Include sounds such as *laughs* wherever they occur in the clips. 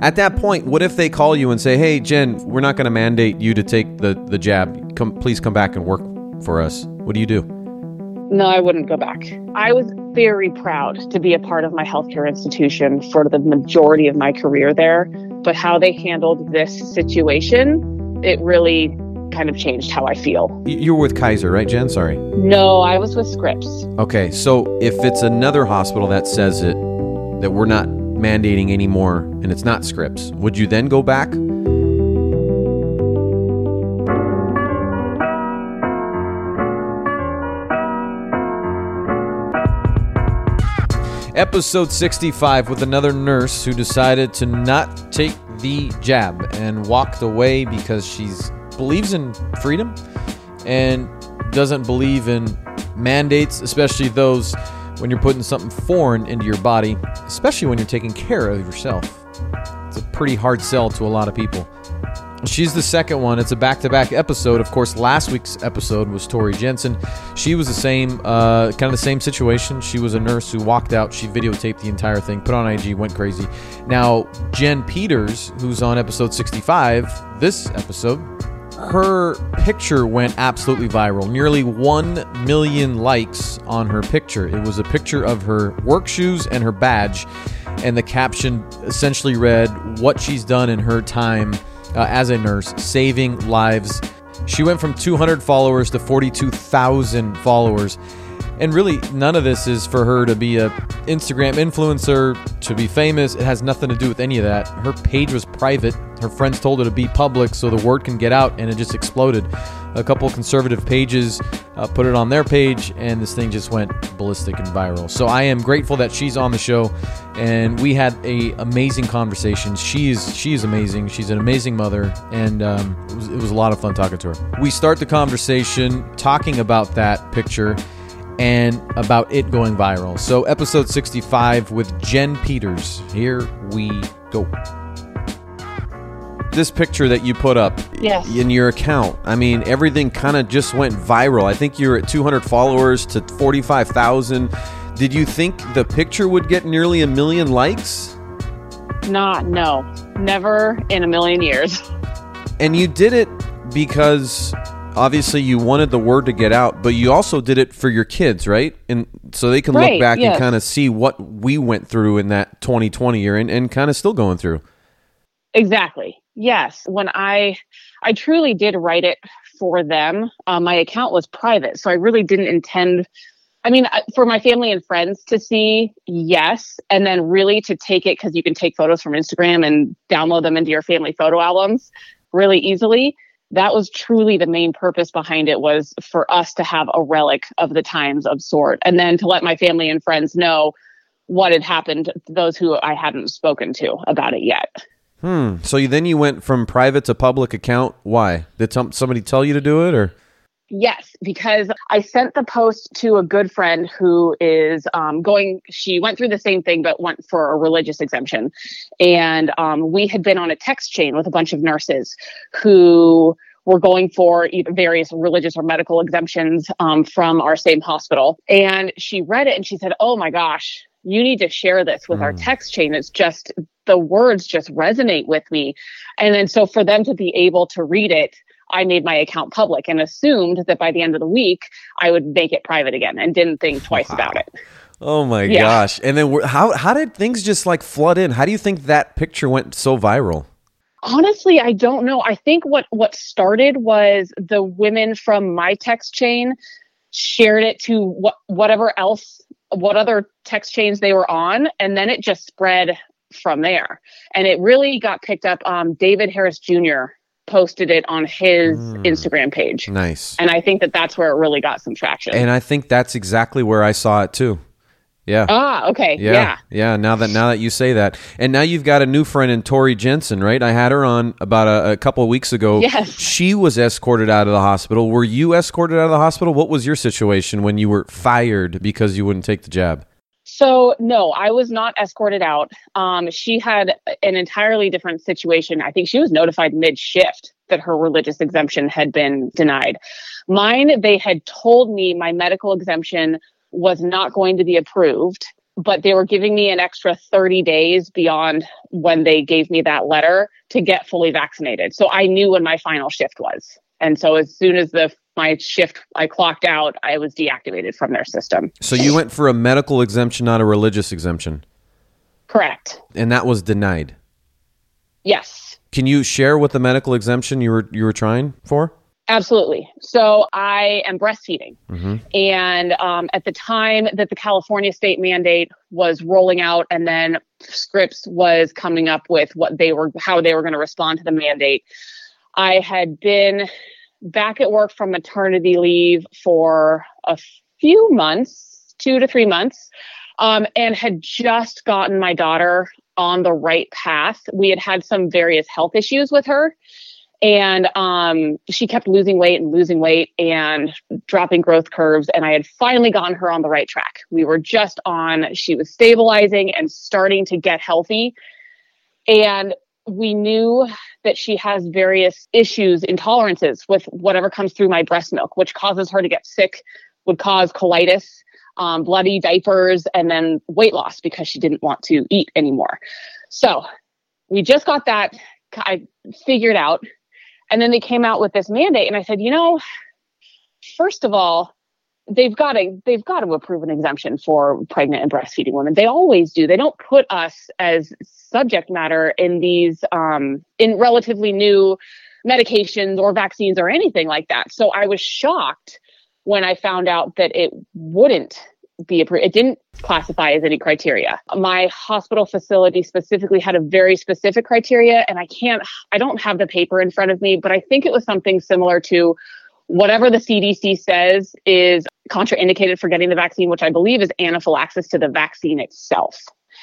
At that point, what if they call you and say, "Hey, Jen, we're not going to mandate you to take the the jab. Come, please come back and work for us." What do you do? No, I wouldn't go back. I was very proud to be a part of my healthcare institution for the majority of my career there. But how they handled this situation, it really kind of changed how I feel. You're with Kaiser, right, Jen? Sorry. No, I was with Scripps. Okay, so if it's another hospital that says it, that we're not mandating anymore, and it's not Scripps, would you then go back? Episode 65 with another nurse who decided to not take the jab and walked away because she believes in freedom and doesn't believe in mandates, especially those when you're putting something foreign into your body, especially when you're taking care of yourself. It's a pretty hard sell to a lot of people. She's the second one. It's a back-to-back episode. Of course, last week's episode was Tori Jensen. She was the same, uh, kind of the same situation. She was a nurse who walked out. She videotaped the entire thing, put on IG, went crazy. Now, Jen Peters, who's on episode 65, this episode, her picture went absolutely viral. Nearly 1 million likes on her picture. It was a picture of her work shoes and her badge, and the caption essentially read, What she's done in her time uh, as a nurse, saving lives. She went from 200 followers to 42,000 followers. And really, none of this is for her to be a Instagram influencer, to be famous. It has nothing to do with any of that. Her page was private. Her friends told her to be public so the word can get out, and it just exploded. A couple conservative pages uh, put it on their page, and this thing just went ballistic and viral. So I am grateful that she's on the show, and we had a amazing conversation. She is she is amazing. She's an amazing mother, and um, it, was, it was a lot of fun talking to her. We start the conversation talking about that picture and about it going viral. So, episode 65 with Jen Peters. Here we go. This picture that you put up Yes. in your account, I mean, everything kind of just went viral. I think you're at 200 followers to 45,000. Did you think the picture would get nearly a million likes? Not, no, never in a million years. And you did it because obviously you wanted the word to get out, but you also did it for your kids, right? And so they can look Right, back and kind of see what we went through in that 2020 year and, and kind of still going through. Exactly. Yes. When I, I truly did write it for them. Uh, my account was private, so I really didn't intend. I mean, for my family and friends to see, yes, and then really to take it because you can take photos from Instagram and download them into your family photo albums really easily. That was truly the main purpose behind it was for us to have a relic of the times of sort, and then to let my family and friends know what had happened to those who I hadn't spoken to about it yet. Hmm. So you, then you went from private to public account. Why? Did some, somebody tell you to do it or? Yes, because I sent the post to a good friend who is um, going. She went through the same thing, but went for a religious exemption. And um, we had been on a text chain with a bunch of nurses who were going for either various religious or medical exemptions um, from our same hospital. And she read it and she said, Oh my gosh, you need to share this with our Mm. text chain. It's just the words just resonate with me. And then so for them to be able to read it, I made my account public and assumed that by the end of the week I would make it private again and didn't think twice about it. Oh my Yeah. gosh! And then how how did things just like flood in? How do you think that picture went so viral? Honestly, I don't know. I think what what started was the women from my text chain shared it to what whatever else what other text chains they were on and then it just spread from there. And it really got picked up um David Harris Jr. posted it on his Mm. Instagram page. Nice. And I think that that's where it really got some traction. And I think that's exactly where I saw it too. Yeah. ah, okay. Yeah, yeah. yeah. Now that now that you say that, and now you've got a new friend in Tori Jensen, right? I had her on about a, a couple of weeks ago. Yes. she was escorted out of the hospital. Were you escorted out of the hospital? What was your situation when you were fired because you wouldn't take the jab? So no, I was not escorted out. Um, she had an entirely different situation. I think she was notified mid shift that her religious exemption had been denied. Mine, they had told me my medical exemption was not going to be approved but they were giving me an extra 30 days beyond when they gave me that letter to get fully vaccinated. So I knew when my final shift was. And so as soon as the my shift I clocked out, I was deactivated from their system. So you went for a medical exemption, not a religious exemption. Correct. And that was denied. Yes. Can you share what the medical exemption you were you were trying for? Absolutely. So I am breastfeeding. Mm-hmm. And um, at the time that the California state mandate was rolling out, and then Scripps was coming up with what they were, how they were going to respond to the mandate, I had been back at work from maternity leave for a few months, two to three months, um, and had just gotten my daughter on the right path. We had had some various health issues with her and um, she kept losing weight and losing weight and dropping growth curves and i had finally gotten her on the right track we were just on she was stabilizing and starting to get healthy and we knew that she has various issues intolerances with whatever comes through my breast milk which causes her to get sick would cause colitis um, bloody diapers and then weight loss because she didn't want to eat anymore. So we just got that I figured out and then they came out with this mandate, and I said, you know, first of all, they've got to they've got to approve an exemption for pregnant and breastfeeding women. They always do. They don't put us as subject matter in these um, in relatively new medications or vaccines or anything like that. So I was shocked when I found out that it wouldn't be approved. It didn't classify as any criteria. My hospital facility specifically had a very specific criteria, and I can't, I don't have the paper in front of me, but I think it was something similar to whatever the CDC says is contraindicated for getting the vaccine, which I believe is anaphylaxis to the vaccine itself.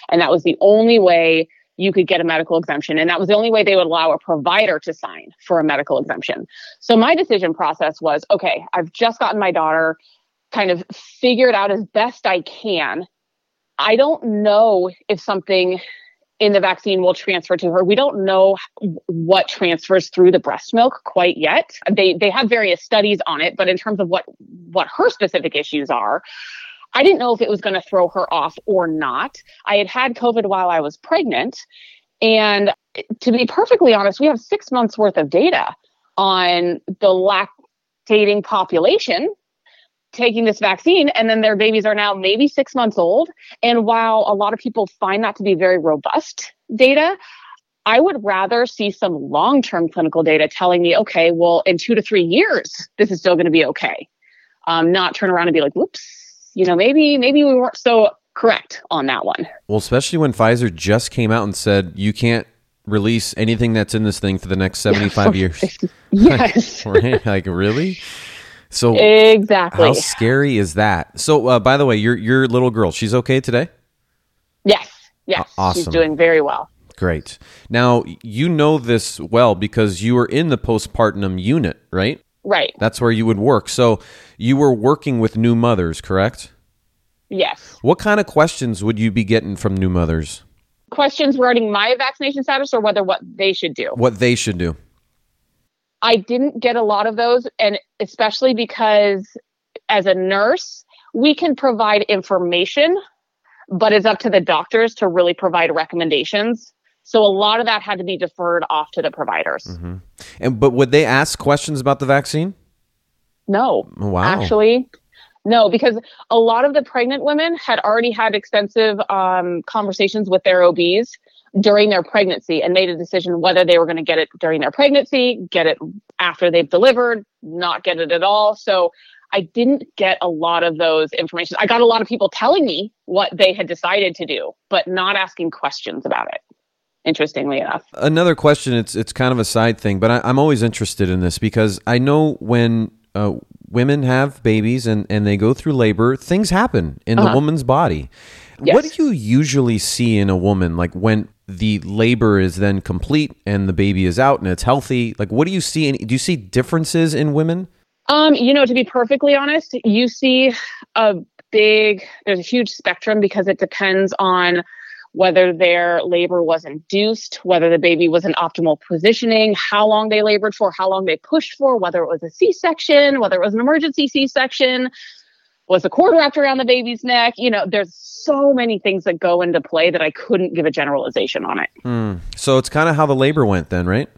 And that was the only way you could get a medical exemption. And that was the only way they would allow a provider to sign for a medical exemption. So my decision process was okay, I've just gotten my daughter kind of figured out as best I can. I don't know if something in the vaccine will transfer to her. We don't know what transfers through the breast milk quite yet. They they have various studies on it, but in terms of what what her specific issues are, I didn't know if it was going to throw her off or not. I had had COVID while I was pregnant, and to be perfectly honest, we have 6 months worth of data on the lactating population taking this vaccine and then their babies are now maybe six months old. And while a lot of people find that to be very robust data, I would rather see some long term clinical data telling me, okay, well, in two to three years, this is still going to be okay. Um, not turn around and be like, whoops, you know, maybe, maybe we weren't so correct on that one. Well, especially when Pfizer just came out and said you can't release anything that's in this thing for the next *laughs* 75 *laughs* years. yes. *laughs* right? Like, really? So exactly, how scary is that? So, uh, by the way, your your little girl, she's okay today. Yes, yes, uh, awesome. She's doing very well. Great. Now you know this well because you were in the postpartum unit, right? Right. That's where you would work. So you were working with new mothers, correct? Yes. What kind of questions would you be getting from new mothers? Questions regarding my vaccination status or whether what they should do? What they should do. I didn't get a lot of those, and especially because as a nurse, we can provide information, but it's up to the doctors to really provide recommendations. So a lot of that had to be deferred off to the providers. Mm-hmm. And but would they ask questions about the vaccine? No. Oh, wow. Actually, no, because a lot of the pregnant women had already had extensive um, conversations with their OBs during their pregnancy and made a decision whether they were going to get it during their pregnancy, get it after they've delivered, not get it at all. So I didn't get a lot of those information. I got a lot of people telling me what they had decided to do, but not asking questions about it. Interestingly enough. Another question. It's it's kind of a side thing, but I, I'm always interested in this because I know when uh, women have babies and, and they go through labor, things happen in uh-huh. the woman's body. Yes. What do you usually see in a woman, like when the labor is then complete and the baby is out and it's healthy? Like, what do you see? do you see differences in women? Um, you know, to be perfectly honest, you see a big, there's a huge spectrum because it depends on whether their labor was induced, whether the baby was in optimal positioning, how long they labored for, how long they pushed for, whether it was a C section, whether it was an emergency C section was the cord wrapped around the baby's neck? You know, there's so many things that go into play that I couldn't give a generalization on it. Hmm. So it's kind of how the labor went then, right?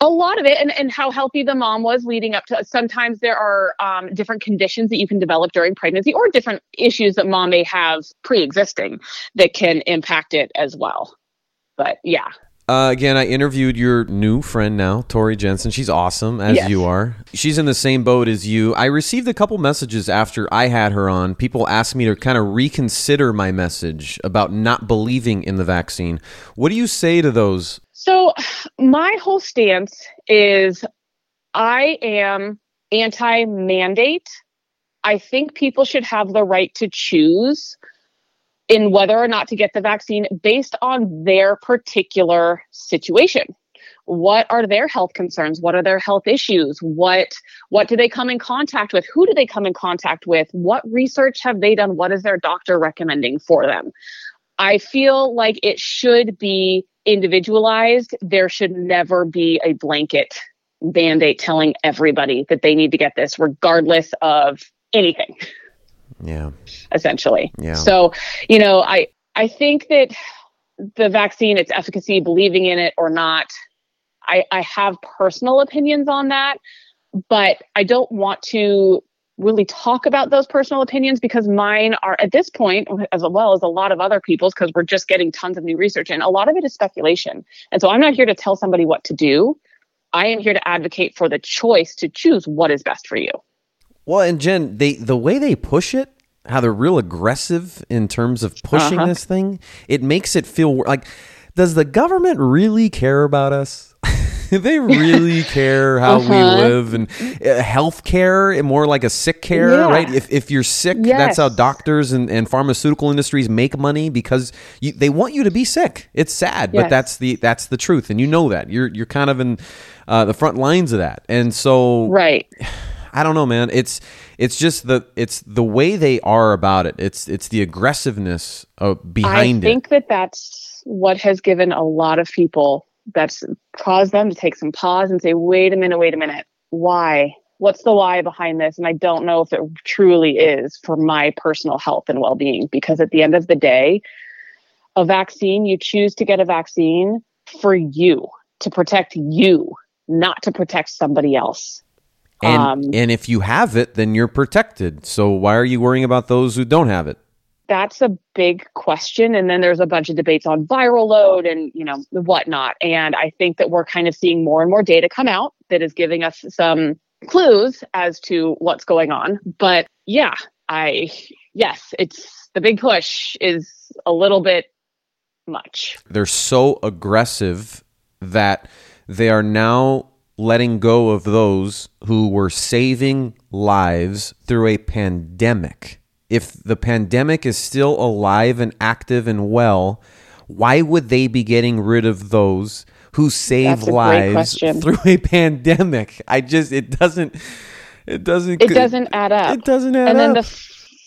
a lot of it and, and how healthy the mom was leading up to sometimes there are um, different conditions that you can develop during pregnancy or different issues that mom may have pre-existing that can impact it as well but yeah uh, again, I interviewed your new friend now, Tori Jensen. She's awesome, as Yes. you are. She's in the same boat as you. I received a couple messages after I had her on. People asked me to kind of reconsider my message about not believing in the vaccine. What do you say to those? So, my whole stance is I am anti mandate. I think people should have the right to choose in whether or not to get the vaccine based on their particular situation. What are their health concerns? What are their health issues? What what do they come in contact with? Who do they come in contact with? What research have they done? What is their doctor recommending for them? I feel like it should be individualized. There should never be a blanket mandate telling everybody that they need to get this, regardless of anything, Yeah. essentially. Yeah. So, you know, I I think that the vaccine, its efficacy, believing in it or not, I, I have personal opinions on that, but I don't want to really talk about those personal opinions because mine are at this point as well as a lot of other people's because we're just getting tons of new research and a lot of it is speculation and so i'm not here to tell somebody what to do i am here to advocate for the choice to choose what is best for you Well, and Jen, they the way they push it, how they're real aggressive in terms of pushing Uh-huh. this thing, it makes it feel like does the government really care about us? *laughs* they really *laughs* care how we Uh-huh. live and uh, health care, and more like a sick care, Yeah. right? If, if you're sick, that's how doctors and, and pharmaceutical industries make money because you, they want you to be sick. It's sad, but that's the that's the truth, and you know that you're you're kind of in uh, the front lines of that, and so right I don't know, man. It's it's just the it's the way they are about it. It's it's the aggressiveness of behind it. I think it. that that's what has given a lot of people that's caused them to take some pause and say, wait a minute, wait a minute. Why? What's the why behind this? And I don't know if it truly is for my personal health and well being, because at the end of the day, a vaccine, you choose to get a vaccine for you, to protect you, not to protect somebody else. And um, and if you have it, then you're protected. So why are you worrying about those who don't have it? that's a big question and then there's a bunch of debates on viral load and you know whatnot and i think that we're kind of seeing more and more data come out that is giving us some clues as to what's going on but yeah i yes it's the big push is a little bit much They're so aggressive that they are now letting go of those who were saving lives through a pandemic. If the pandemic is still alive and active and well, why would they be getting rid of those who save That's a great lives *laughs* through a pandemic? I just it doesn't it doesn't it doesn't add up it doesn't add and then up. the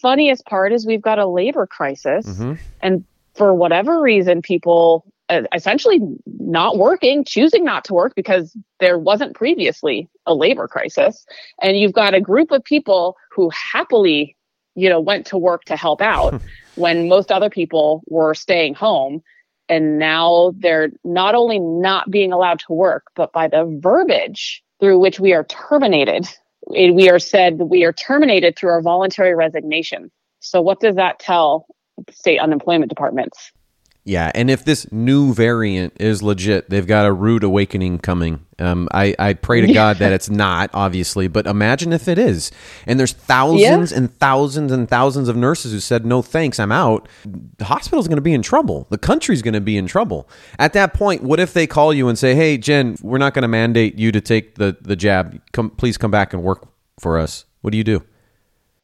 funniest part is we've got a labor crisis Mhm. and for whatever reason people Uh, essentially not working choosing not to work because there wasn't previously a labor crisis. And you've got a group of people who happily you know went to work to help out *laughs* when most other people were staying home. And now they're not only not being allowed to work but by the verbiage through which we are terminated we are said that we are terminated through our voluntary resignation. So what does that tell state unemployment departments Yeah, and if this new variant is legit, they've got a rude awakening coming. Um, I, I pray to God that it's not, obviously, but imagine if it is. And there's thousands and thousands and thousands of nurses who said, no thanks, I'm out. The hospital's going to be in trouble. The country's going to be in trouble. At that point, what if they call you and say, hey, Jen, we're not going to mandate you to take the, the jab. Come, please come back and work for us. What do you do?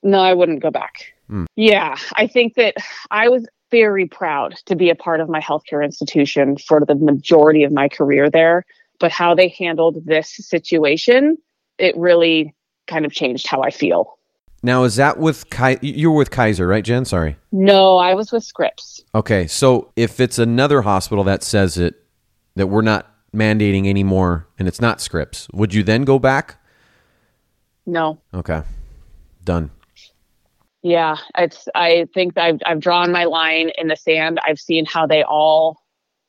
No, I wouldn't go back. Yeah, I think that I was very proud to be a part of my healthcare institution for the majority of my career there. But how they handled this situation, it really kind of changed how I feel. Now, is that with Ki- you were with Kaiser, right, Jen? Sorry. No, I was with Scripps. Okay, so if it's another hospital that says it, that we're not mandating anymore, and it's not Scripps, would you then go back? No. Okay, done. Yeah, it's. I think I've I've drawn my line in the sand. I've seen how they all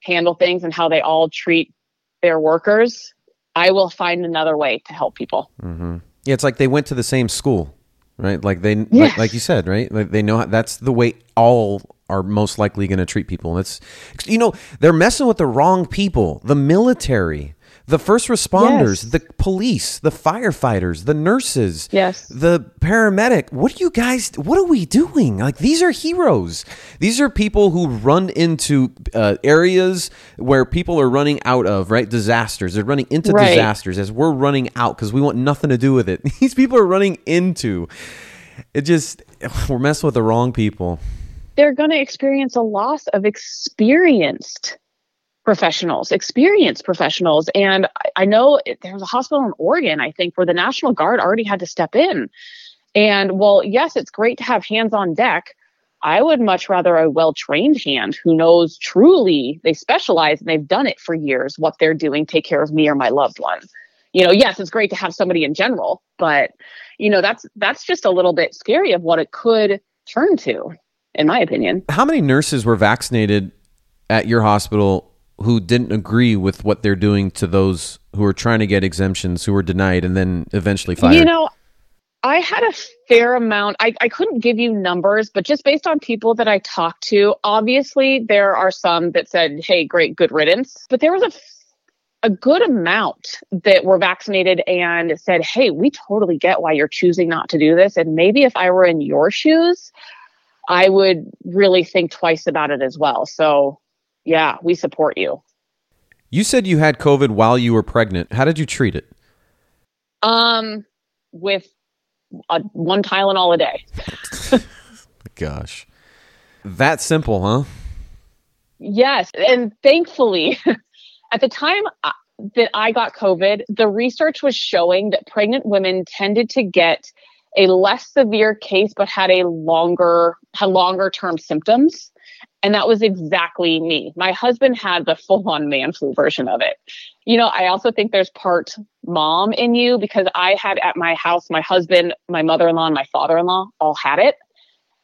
handle things and how they all treat their workers. I will find another way to help people. Mm-hmm. Yeah, it's like they went to the same school, right? Like they, Yes. like, like you said, right? Like they know how, that's the way all are most likely going to treat people. That's, you know, they're messing with the wrong people. The military, the first responders, Yes. the police, the firefighters, the nurses, Yes. the paramedic. What are you guys? What are we doing? Like these are heroes. These are people who run into uh, areas where people are running out of right disasters. They're running into Right. disasters as we're running out because we want nothing to do with it. *laughs* These people are running into. It just we're messing with the wrong people. they're going to experience a loss of experienced professionals, experienced professionals. And I, I know it- there was a hospital in Oregon, I think, where the National Guard already had to step in. And well, yes, it's great to have hands on deck. I would much rather a well trained hand who knows truly they specialize and they've done it for years, what they're doing, take care of me or my loved one. You know, yes, it's great to have somebody in general, but you know, that's that's just a little bit scary of what it could turn to, in my opinion. How many nurses were vaccinated at your hospital who didn't agree with what they're doing to those who are trying to get exemptions, who were denied, and then eventually fired? You know, I had a fair amount. I, I couldn't give you numbers, but just based on people that I talked to, obviously there are some that said, hey, great, good riddance. But there was a a good amount that were vaccinated and said, hey, we totally get why you're choosing not to do this. And maybe if I were in your shoes, I would really think twice about it as well. So, yeah, we support you. you said you had COVID while you were pregnant. How did you treat it? Um, with a, one Tylenol a day. *laughs* Gosh, that simple, huh? Yes, and thankfully, *laughs* at the time uh, that I got COVID, the research was showing that pregnant women tended to get a less severe case, but had a longer had longer term symptoms, and that was exactly me. My husband had the full on man flu version of it. You know, I also think there's part mom in you because I had at my house my husband, my mother in law, and my father in law all had it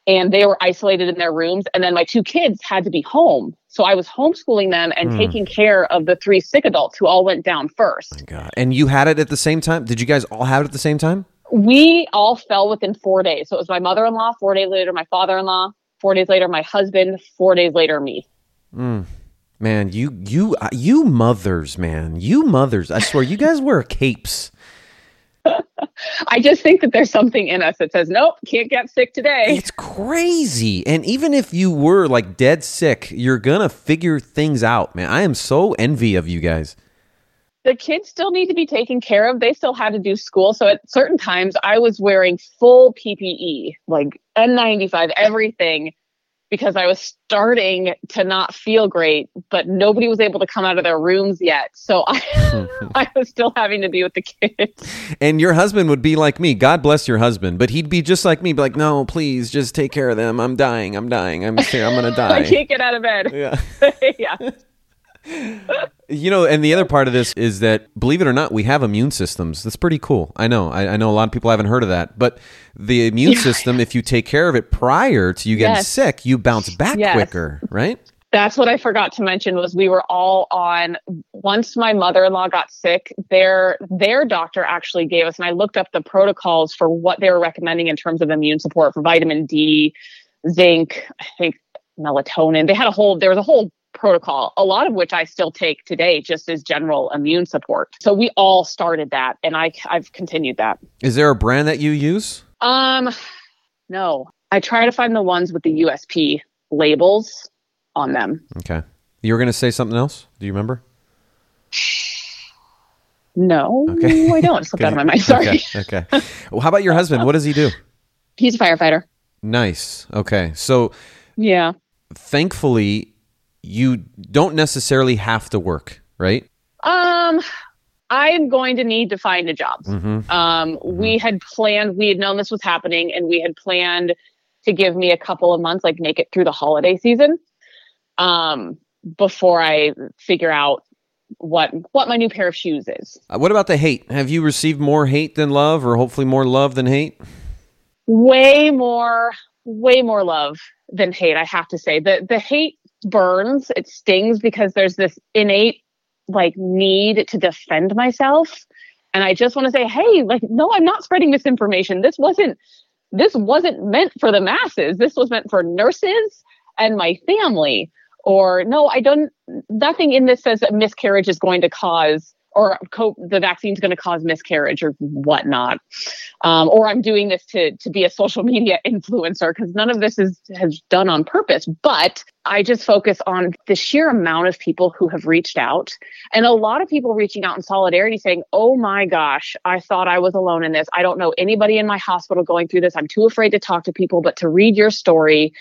and they were isolated in their rooms and then my two kids had to be home so i was homeschooling them and Hmm. taking care of the three sick adults who all went down first God. And you had it at the same time? Did you guys all have it at the same time? we all fell within four days so it was my mother-in-law four days later my father-in-law four days later my husband four days later me Man, you you uh, you mothers, man, you mothers. I swear, you guys wear capes. *laughs* i just think that there's something in us that says nope can't get sick today It's crazy. And even if you were like dead sick, you're gonna figure things out, man. I am so envy of you guys. The kids still need to be taken care of. They still had to do school. So at certain times, I was wearing full PPE, like N95, everything, because I was starting to not feel great, but nobody was able to come out of their rooms yet. So I, *laughs* *laughs* I was still having to be with the kids. And your husband would be like me. God bless your husband, but he'd be just like me, be like, "No, please, just take care of them. I'm dying. I'm dying. I'm here. I'm gonna *laughs* die. I can't get out of bed. Yeah. yeah. You know, and the other part of this is that, believe it or not, we have immune systems. That's pretty cool. I know. I, I know a lot of people haven't heard of that, but the immune *laughs* Yeah. system, if you take care of it prior to you getting Yes. sick, you bounce back Yes. quicker, right? That's what I forgot to mention was we were all on once my mother-in-law got sick, their their doctor actually gave us and I looked up the protocols for what they were recommending in terms of immune support for vitamin D, zinc, I think melatonin. They had a whole there was a whole protocol, a lot of which I still take today just as general immune support. So we all started that and I I've continued that. Is there a brand that you use? Um no. I try to find the ones with the USP labels on them. Okay. You were going to say something else? Do you remember? No, Okay. I don't. It slipped out of my *laughs* mind. Sorry. Okay. okay. Well, how about your husband? What does he do? He's a firefighter. Nice. Okay. So Yeah. thankfully, you don't necessarily have to work, right? Um, I'm going to need to find a job. Mm-hmm. Um, we had planned, we had known this was happening, and we had planned to give me a couple of months, like make it through the holiday season, um, before I figure out what what my new pair of shoes is. Uh, what about the hate? Have you received more hate than love, or hopefully more love than hate? Way more way more love than hate, I have to say. The the hate burns, it stings because there's this innate like need to defend myself. And I just want to say, hey, like, no, I'm not spreading misinformation. This wasn't this wasn't meant for the masses. This was meant for nurses and my family. Or no, I don't nothing in this says that miscarriage is going to cause or co- the vaccine is going to cause miscarriage or whatnot. Um, or I'm doing this to to be a social media *laughs* influencer because none of this is has done on purpose. But I just focus on the sheer amount of people who have reached out, and a lot of people reaching out in solidarity, saying, "Oh my gosh, I thought I was alone in this. I don't know anybody in my hospital going through this. I'm too afraid to talk to people, but to read your story."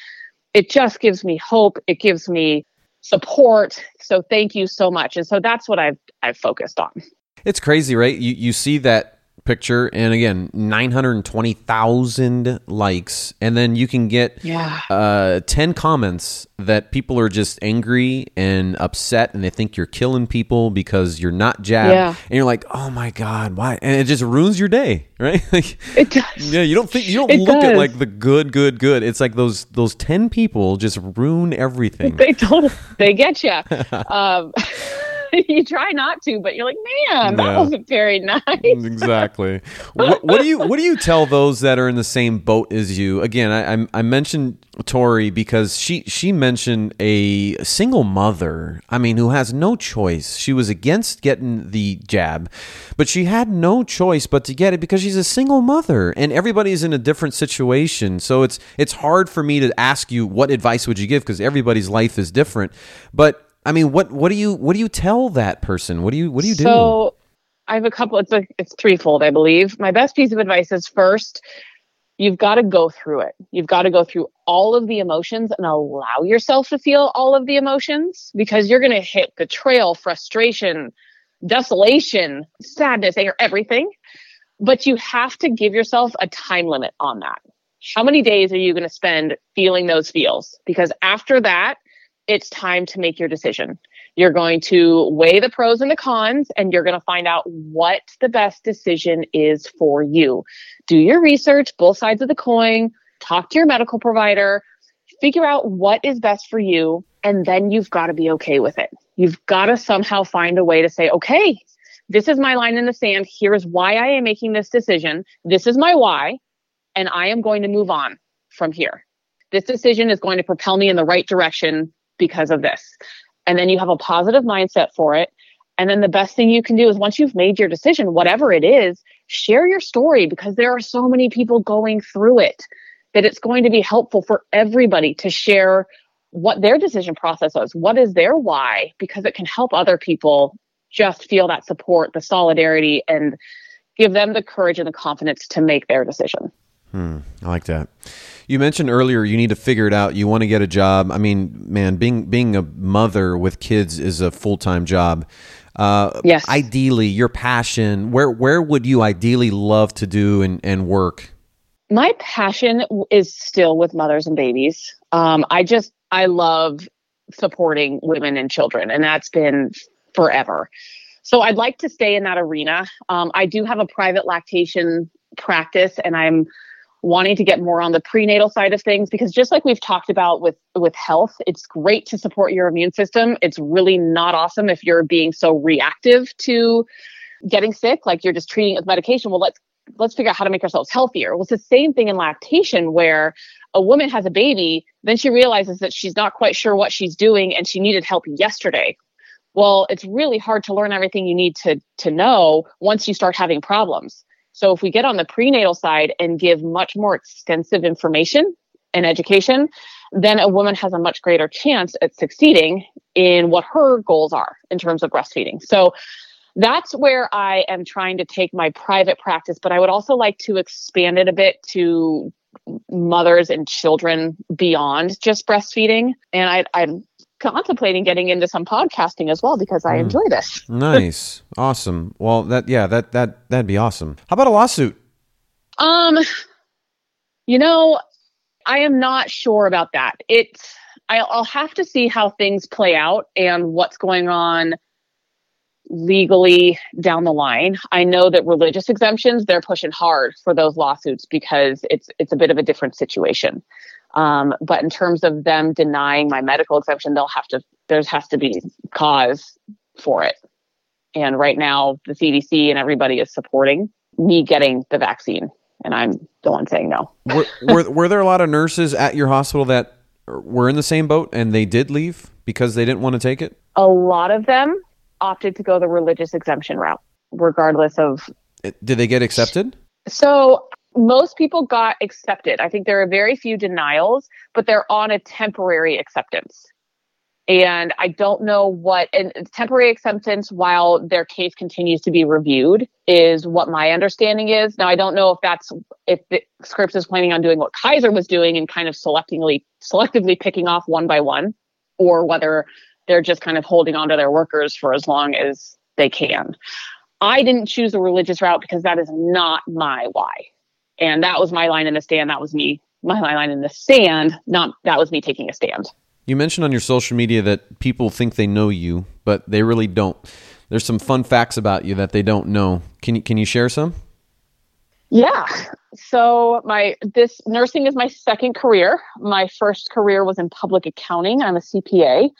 It just gives me hope. It gives me support. So thank you so much. And so that's what I've I've focused on. It's crazy, right? You you see that picture and again 920,000 likes and then you can get yeah. uh 10 comments that people are just angry and upset and they think you're killing people because you're not jabbed Yeah. and you're like oh my god why and it just ruins your day *laughs* right like It does. yeah you don't think you don't It look at like the good good good it's like those those 10 people just ruin everything *laughs* They totally they get you. *laughs* Um, *laughs* you try not to, but you're like, man, that wasn't very nice. *laughs* exactly. what, what do you What do you tell those that are in the same boat as you? Again, I I, I mentioned Tori because she she mentioned a single mother. I mean, who has no choice. She was against getting the jab, but she had no choice but to get it because she's a single mother, and everybody's in a different situation. So it's it's hard for me to ask you what advice would you give because everybody's life is different. But I mean, what what do you what do you tell that person? What do you what do you do? So I have a couple. It's like it's threefold, I believe. My best piece of advice is first, you've got to go through it. You've got to go through all of the emotions and allow yourself to feel all of the emotions because you're going to hit betrayal, frustration, desolation, sadness, anger, everything. But you have to give yourself a time limit on that. How many days are you going to spend feeling those feels? Because after that, it's time to make your decision. You're going to weigh the pros and the cons, and you're going to find out what the best decision is for you. Do your research, both sides of the coin, talk to your medical provider, figure out what is best for you, and then you've got to be okay with it. You've got to somehow find a way to say, okay, this is my line in the sand. Here's why I am making this decision. This is my why, and I am going to move on from here. This decision is going to propel me in the right direction because of this. And then you have a positive mindset for it. And then the best thing you can do is once you've made your decision, whatever it is, share your story because there are so many people going through it that it's going to be helpful for everybody to share what their decision process was, what is their why, because it can help other people just feel that support, the solidarity, and give them the courage and the confidence to make their decision. Hmm, I like that. You mentioned earlier you need to figure it out. You want to get a job. I mean, man, being being a mother with kids is a full time job. Uh, Yes. Ideally, your passion. Where where would you ideally love to do and, and work? my passion is still with mothers and babies. Um, I just I love supporting women and children, and that's been forever. So I'd like to stay in that arena. Um, I do have a private lactation practice, and I'm wanting to get more on the prenatal side of things because just like we've talked about with with health it's great to support your immune system it's really not awesome if you're being so reactive to getting sick like you're just treating it with medication well let's let's figure out how to make ourselves healthier. Well, it's the same thing in lactation where a woman has a baby, then she realizes that she's not quite sure what she's doing and she needed help yesterday. Well, it's really hard to learn everything you need to to know once you start having problems. So if we get on the prenatal side and give much more extensive information and education, then a woman has a much greater chance at succeeding in what her goals are in terms of breastfeeding. So that's where I am trying to take my private practice, but I would also like to expand it a bit to mothers and children beyond just breastfeeding. And I, I'm contemplating getting into some podcasting as well because I enjoy this. *laughs* Nice, awesome. Well, that yeah, that that that'd be awesome. How about a lawsuit? Um, you know, I am not sure about that. It's I'll have to see how things play out and what's going on legally down the line. I know that religious exemptions they're pushing hard for those lawsuits because it's it's a bit of a different situation. Um, but in terms of them denying my medical exemption, they'll have to there has to be cause for it. And right now, the CDC and everybody is supporting me getting the vaccine, and I'm the one saying no. were, were were there a lot of nurses at your hospital that were in the same boat and they did leave because they didn't want to take it? A lot of them opted to go the religious exemption route, regardless of. Did they get accepted? So most people got accepted. I think there are very few denials, but they're on a temporary acceptance. And I don't know what and temporary acceptance while their case continues to be reviewed is what my understanding is. Now I don't know if that's if the Scripps is planning on doing what Kaiser was doing and kind of selectively selectively picking off one by one, or whether they're just kind of holding on to their workers for as long as they can. I didn't choose the religious route because that is not my why. And that was my line in the stand. That was me, my line in the sand, not that was me taking a stand. You mentioned on your social media that people think they know you, but they really don't. There's some fun facts about you that they don't know. Can you can you share some? Yeah. So my this nursing is my second career. My first career was in public accounting. I'm a CPA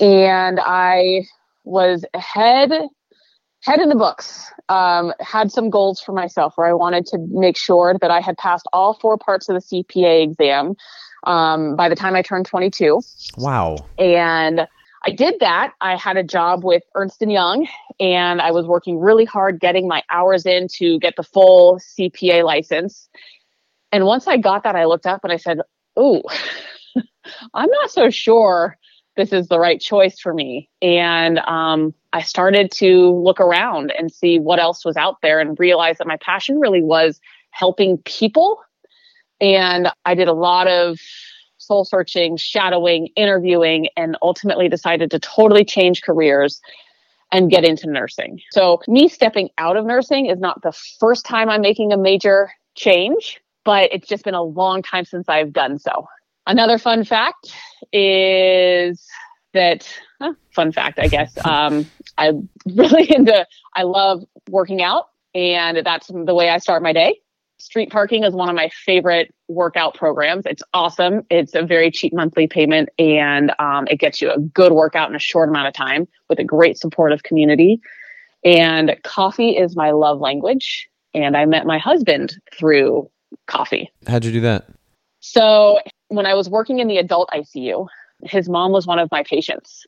and I was head head in the books. Um, had some goals for myself where I wanted to make sure that I had passed all four parts of the CPA exam um, by the time I turned 22. Wow. And I did that. I had a job with Ernst and Young, and I was working really hard getting my hours in to get the full CPA license. And once I got that, I looked up and I said, "Ooh, *laughs* I'm not so sure this is the right choice for me." And um, I started to look around and see what else was out there, and realize that my passion really was helping people and I did a lot of soul searching, shadowing, interviewing, and ultimately decided to totally change careers and get into nursing. So, me stepping out of nursing is not the first time I'm making a major change, but it's just been a long time since I've done so. Another fun fact is that, huh, fun fact, I guess, *laughs* um, I'm really *laughs* into, I love working out, and that's the way I start my day. Street parking is one of my favorite workout programs. It's awesome. It's a very cheap monthly payment and um, it gets you a good workout in a short amount of time with a great supportive community. And coffee is my love language. And I met my husband through coffee. How'd you do that? So, when I was working in the adult ICU, his mom was one of my patients.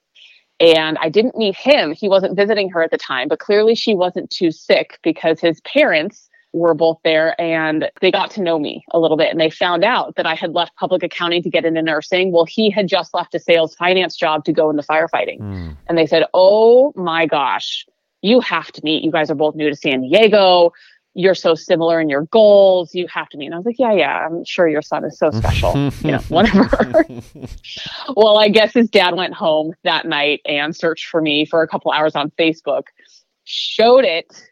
And I didn't meet him. He wasn't visiting her at the time, but clearly she wasn't too sick because his parents were both there and they got to know me a little bit and they found out that I had left public accounting to get into nursing. Well, he had just left a sales finance job to go into firefighting. Mm. And they said, Oh my gosh, you have to meet. You guys are both new to San Diego. You're so similar in your goals. You have to meet. And I was like, Yeah, yeah, I'm sure your son is so special. *laughs* you know, whatever. *laughs* well, I guess his dad went home that night and searched for me for a couple hours on Facebook, showed it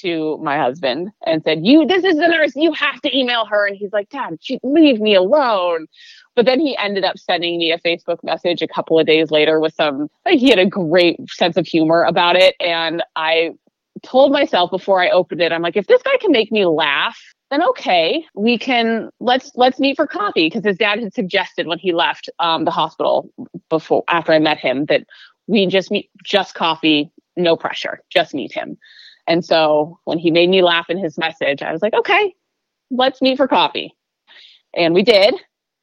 to my husband and said, "You, this is the nurse. You have to email her." And he's like, "Dad, she, leave me alone." But then he ended up sending me a Facebook message a couple of days later with some. Like, he had a great sense of humor about it, and I told myself before I opened it, I'm like, if this guy can make me laugh, then okay, we can let's let's meet for coffee because his dad had suggested when he left um, the hospital before after I met him that we just meet just coffee, no pressure, just meet him. And so when he made me laugh in his message, I was like, okay, let's meet for coffee. And we did.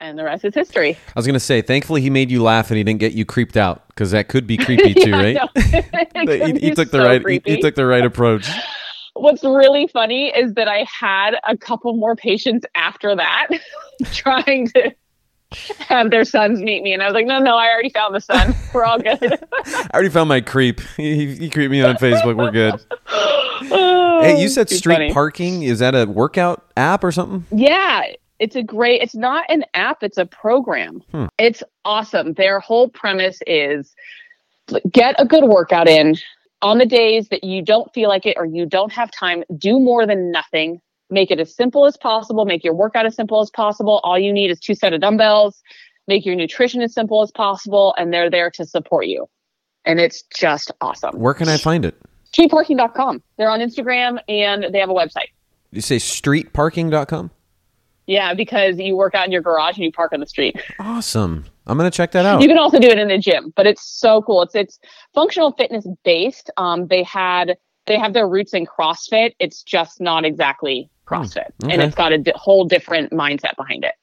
And the rest is history. I was going to say, thankfully, he made you laugh and he didn't get you creeped out because that could be *laughs* creepy too, yeah, right? *laughs* he, he, took the so right. He, he took the right approach. *laughs* What's really funny is that I had a couple more patients after that trying to have their sons meet me. And I was like, no, no, I already found the son. We're all good. I already found my creep. He, he creeped me on Facebook. We're good. Oh, hey, you said street funny. parking. Is that a workout app or something? Yeah. It's a great, it's not an app, it's a program. Hmm. It's awesome. Their whole premise is get a good workout in on the days that you don't feel like it or you don't have time, do more than nothing make it as simple as possible, make your workout as simple as possible. All you need is two set of dumbbells, make your nutrition as simple as possible, and they're there to support you. and it's just awesome. Where can I find it? Streetparking.com. They're on Instagram and they have a website. You say streetparking.com? Yeah, because you work out in your garage and you park on the street. Awesome. I'm gonna check that out. You can also do it in the gym, but it's so cool. It's it's functional fitness based. Um, they had they have their roots in CrossFit. It's just not exactly CrossFit, okay. and it's got a di- whole different mindset behind it.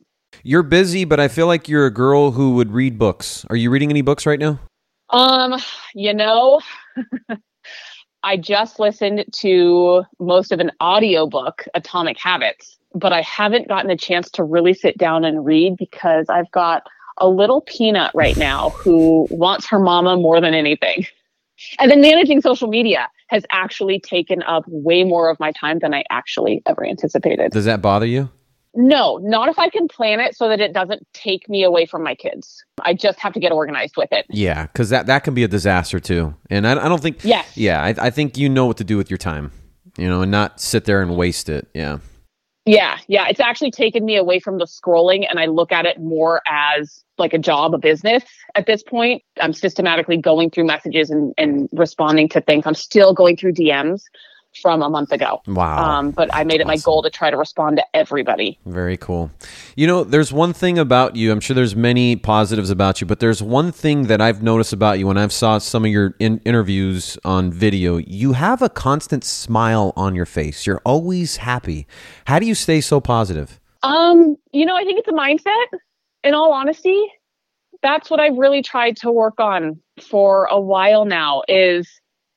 You're busy, but I feel like you're a girl who would read books. Are you reading any books right now? Um, you know, *laughs* I just listened to most of an audiobook, Atomic Habits, but I haven't gotten a chance to really sit down and read because I've got a little peanut right now who wants her mama more than anything. And then managing social media has actually taken up way more of my time than I actually ever anticipated. Does that bother you? No, not if I can plan it so that it doesn't take me away from my kids. I just have to get organized with it. Yeah, because that, that can be a disaster too. And I, I don't think, Yes. yeah, I, I think you know what to do with your time, you know, and not sit there and waste it. Yeah. Yeah, yeah. It's actually taken me away from the scrolling and I look at it more as like a job, a business at this point. I'm systematically going through messages and, and responding to things. I'm still going through DMs from a month ago. Wow. Um, but I made it my Awesome. goal to try to respond to everybody. Very cool. You know, there's one thing about you. I'm sure there's many positives about you, but there's one thing that I've noticed about you when I've saw some of your in- interviews on video. You have a constant smile on your face. You're always happy. How do you stay so positive? Um, you know, I think it's a mindset. In all honesty, that's what I've really tried to work on for a while now. Is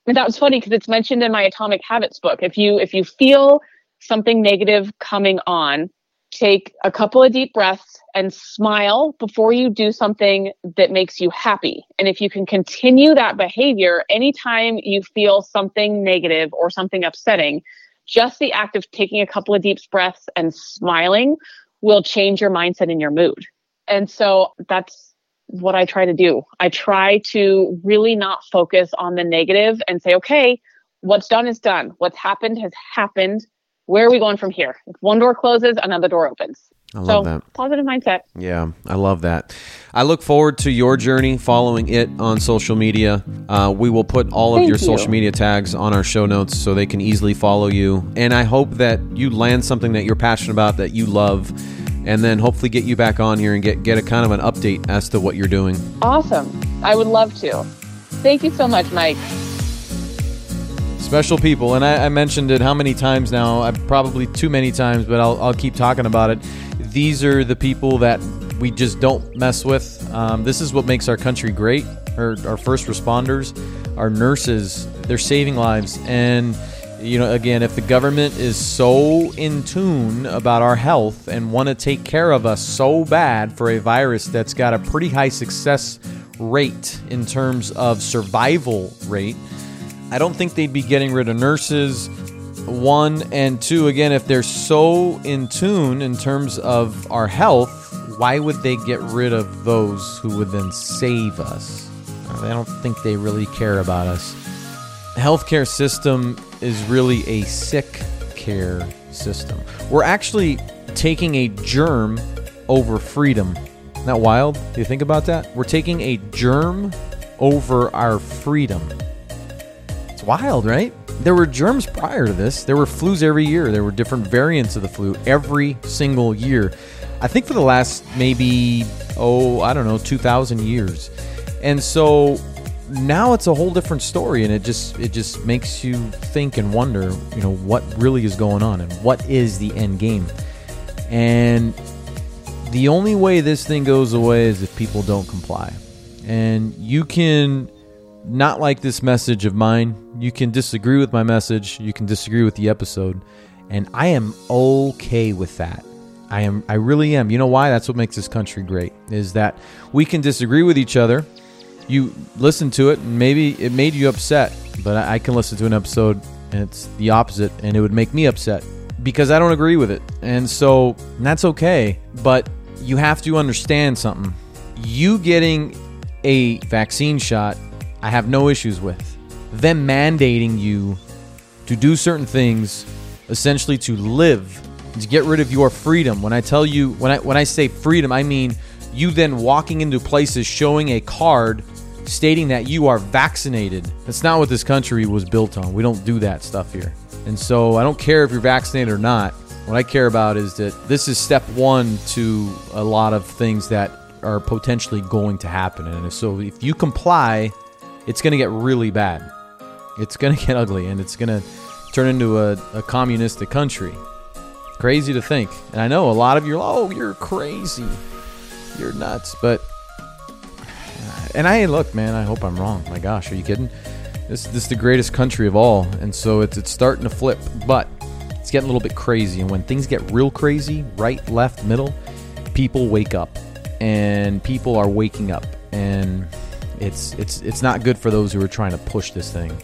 and that was funny because it's mentioned in my Atomic Habits book. If you if you feel something negative coming on, take a couple of deep breaths and smile before you do something that makes you happy. And if you can continue that behavior anytime you feel something negative or something upsetting, just the act of taking a couple of deep breaths and smiling will change your mindset and your mood. And so that's what I try to do. I try to really not focus on the negative and say, okay, what's done is done. What's happened has happened. Where are we going from here? If one door closes, another door opens. I love so that. positive mindset. Yeah, I love that. I look forward to your journey following it on social media. Uh, we will put all of Thank your you. social media tags on our show notes so they can easily follow you. And I hope that you land something that you're passionate about, that you love, and then hopefully get you back on here and get, get a kind of an update as to what you're doing. Awesome. I would love to. Thank you so much, Mike. Special people, and I, I mentioned it how many times now? I probably too many times, but I'll, I'll keep talking about it. These are the people that we just don't mess with. Um, this is what makes our country great. Our, our first responders, our nurses, they're saving lives. And, you know, again, if the government is so in tune about our health and want to take care of us so bad for a virus that's got a pretty high success rate in terms of survival rate, I don't think they'd be getting rid of nurses. One and two, again, if they're so in tune in terms of our health, why would they get rid of those who would then save us? I don't think they really care about us. Healthcare system is really a sick care system. We're actually taking a germ over freedom. Isn't that wild? Do you think about that? We're taking a germ over our freedom. It's wild, right? There were germs prior to this. There were flus every year. There were different variants of the flu every single year. I think for the last maybe, oh, I don't know, 2,000 years. And so now it's a whole different story and it just it just makes you think and wonder, you know, what really is going on and what is the end game. And the only way this thing goes away is if people don't comply. And you can not like this message of mine. You can disagree with my message. You can disagree with the episode. And I am okay with that. I am I really am. You know why? That's what makes this country great. Is that we can disagree with each other. You listen to it and maybe it made you upset, but I I can listen to an episode and it's the opposite and it would make me upset because I don't agree with it. And so that's okay, but you have to understand something. You getting a vaccine shot, I have no issues with. Them mandating you to do certain things, essentially to live, to get rid of your freedom. When I tell you, when I when I say freedom, I mean you then walking into places showing a card stating that you are vaccinated. That's not what this country was built on. We don't do that stuff here. And so I don't care if you're vaccinated or not. What I care about is that this is step one to a lot of things that are potentially going to happen. And so if you comply, it's going to get really bad. It's going *laughs* to get ugly and it's going to turn into a, a communistic country. Crazy to think. And I know a lot of you are, oh, you're crazy. You're nuts. But, and I, look, man, I hope I'm wrong. My gosh, are you kidding? This, this is the greatest country of all. And so it's, it's starting to flip. But it's getting a little bit crazy. And when things get real crazy, right, left, middle, people wake up. And people are waking up. And it's it's it's not good for those who are trying to push this thing.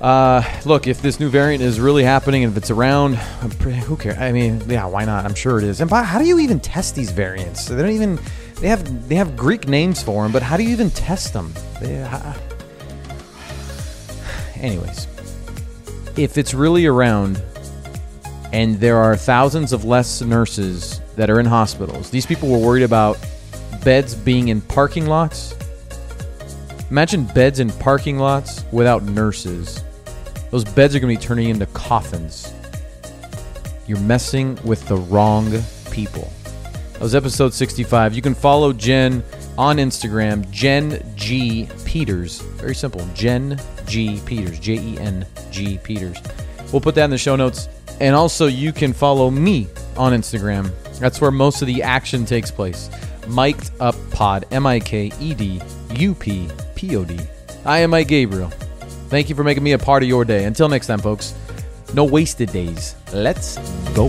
Uh, look, if this new variant is really happening and if it's around, who cares? I mean, yeah, why not? I'm sure it is. And by, how do you even test these variants? They don't even they have they have Greek names for them, but how do you even test them? They, anyways, if it's really around and there are thousands of less nurses that are in hospitals, these people were worried about beds being in parking lots. Imagine beds in parking lots without nurses. Those beds are going to be turning into coffins. You're messing with the wrong people. That was episode 65. You can follow Jen on Instagram, Jen G Peters. Very simple. Jen G Peters. J E N G Peters. We'll put that in the show notes. And also, you can follow me on Instagram. That's where most of the action takes place. Miked Up Pod. M I K E D U P P O D. I am Mike Gabriel. Thank you for making me a part of your day. Until next time, folks, no wasted days. Let's go.